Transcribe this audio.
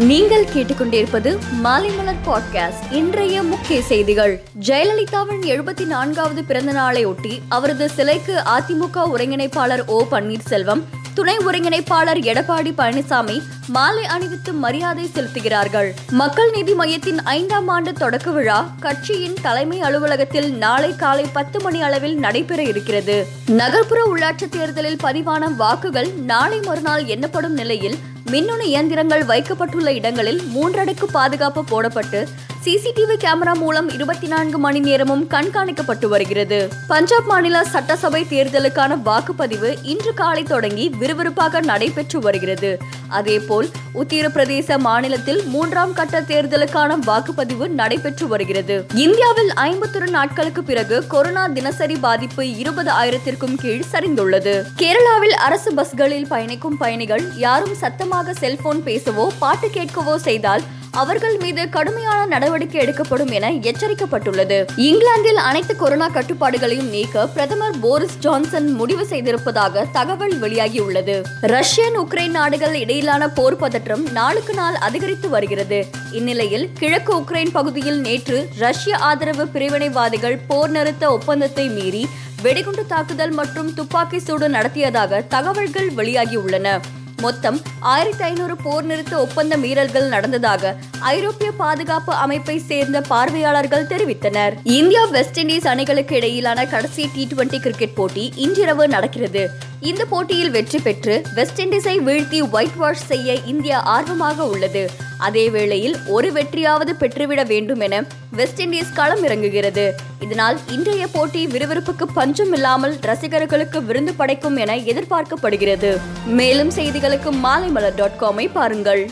நீங்கள் கேட்டுக்கொண்டிருப்பது மாலைமலர் பாட்காஸ்ட் இன்றைய முக்கிய செய்திகள். ஜெயலலிதாவின் எழுபத்தி நான்காவது பிறந்த நாளையொட்டி அவரது சிலைக்கு அதிமுக ஒருங்கிணைப்பாளர் ஓ பன்னீர்செல்வம் துணை ஒருங்கிணைப்பாளர் எடப்பாடி பழனிசாமி மாலை அணிவித்து மரியாதை செலுத்துகிறார்கள். மக்கள் நீதி மையத்தின் ஐந்தாம் ஆண்டு தொடக்க விழா கட்சியின் தலைமை அலுவலகத்தில் நாளை காலை பத்து மணி அளவில் நடைபெற இருக்கிறது. நகர்ப்புற உள்ளாட்சி தேர்தலில் பதிவான வாக்குகள் நாளை மறுநாள் எண்ணப்படும் நிலையில் மின்னணு இயந்திரங்கள் வைக்கப்பட்டுள்ள இடங்களில் மூன்றடுக்கு பாதுகாப்பு போடப்பட்டு சிசிடிவி கேமரா மூலம் இருபத்தி நான்கு மணி நேரமும் கண்காணிக்கப்பட்டு வருகிறது. பஞ்சாப் மாநில சட்டசபை தேர்தலுக்கான வாக்குப்பதிவு இன்று காலை தொடங்கி விறுவிறுப்பாக நடைபெற்று வருகிறது. அதேபோல் உத்தரப்பிரதேச மாநிலத்தில் மூன்றாம் கட்ட தேர்தலுக்கான வாக்குப்பதிவு நடைபெற்று வருகிறது. இந்தியாவில் ஐம்பத்தொரு நாட்களுக்கு பிறகு கொரோனா தினசரி பாதிப்பு இருபது ஆயிரத்திற்கும் கீழ் சரிந்துள்ளது. கேரளாவில் அரசு பஸ்களில் பயணிக்கும் பயணிகள் யாரும் சத்தமாக செல்போன் பேசவோ பாட்டு கேட்கவோ செய்தால் அவர்கள் மீது கடுமையான நடவடிக்கை எடுக்கப்படும் என எச்சரிக்கப்பட்டுள்ளது. இங்கிலாந்தில் அனைத்து கொரோனா கட்டுப்பாடுகளையும் நீக்க பிரதமர் போரிஸ் ஜான்சன் முடிவு செய்திருப்பதாக தகவல் வெளியாகியுள்ளது. ரஷ்யன் உக்ரைன் நாடுகள் இடையிலான போர் பதற்றம் நாளுக்கு நாள் அதிகரித்து வருகிறது. இந்நிலையில் கிழக்கு உக்ரைன் பகுதியில் நேற்று ரஷ்ய ஆதரவு பிரிவினைவாதிகள் போர் நிறுத்த ஒப்பந்தத்தை மீறி வெடிகுண்டு தாக்குதல் மற்றும் துப்பாக்கி சூடு நடத்தியதாக தகவல்கள் வெளியாகியுள்ளன. மொத்தம் ஆயிரத்தி ஐநூறு போர் நிறுத்த ஒப்பந்த மீறல்கள் நடந்ததாக ஐரோப்பிய பாதுகாப்பு அமைப்பை சேர்ந்த பார்வையாளர்கள் தெரிவித்தனர். இந்தியா வெஸ்ட் இண்டீஸ் அணிகளுக்கு இடையிலான கடைசி டி டுவெண்டி கிரிக்கெட் போட்டி இன்றிரவு நடக்கிறது. இந்த போட்டியில் வெற்றி பெற்று வெஸ்ட் இண்டீஸை வீழ்த்தி ஒயிட் வாஷ் செய்ய இந்தியா ஆர்வமாக உள்ளது. அதே வேளையில் ஒரு வெற்றியாவது பெற்றுவிட வேண்டும் என வெஸ்ட் இண்டீஸ் களம் இறங்குகிறது. இதனால் இன்றைய போட்டி விறுவிறுப்புக்கு பஞ்சம் இல்லாமல் ரசிகர்களுக்கு விருந்து படைக்கும் என எதிர்பார்க்கப்படுகிறது. மேலும் செய்திகளுக்கு மாலைமலர் டாட் காமை பாருங்கள்.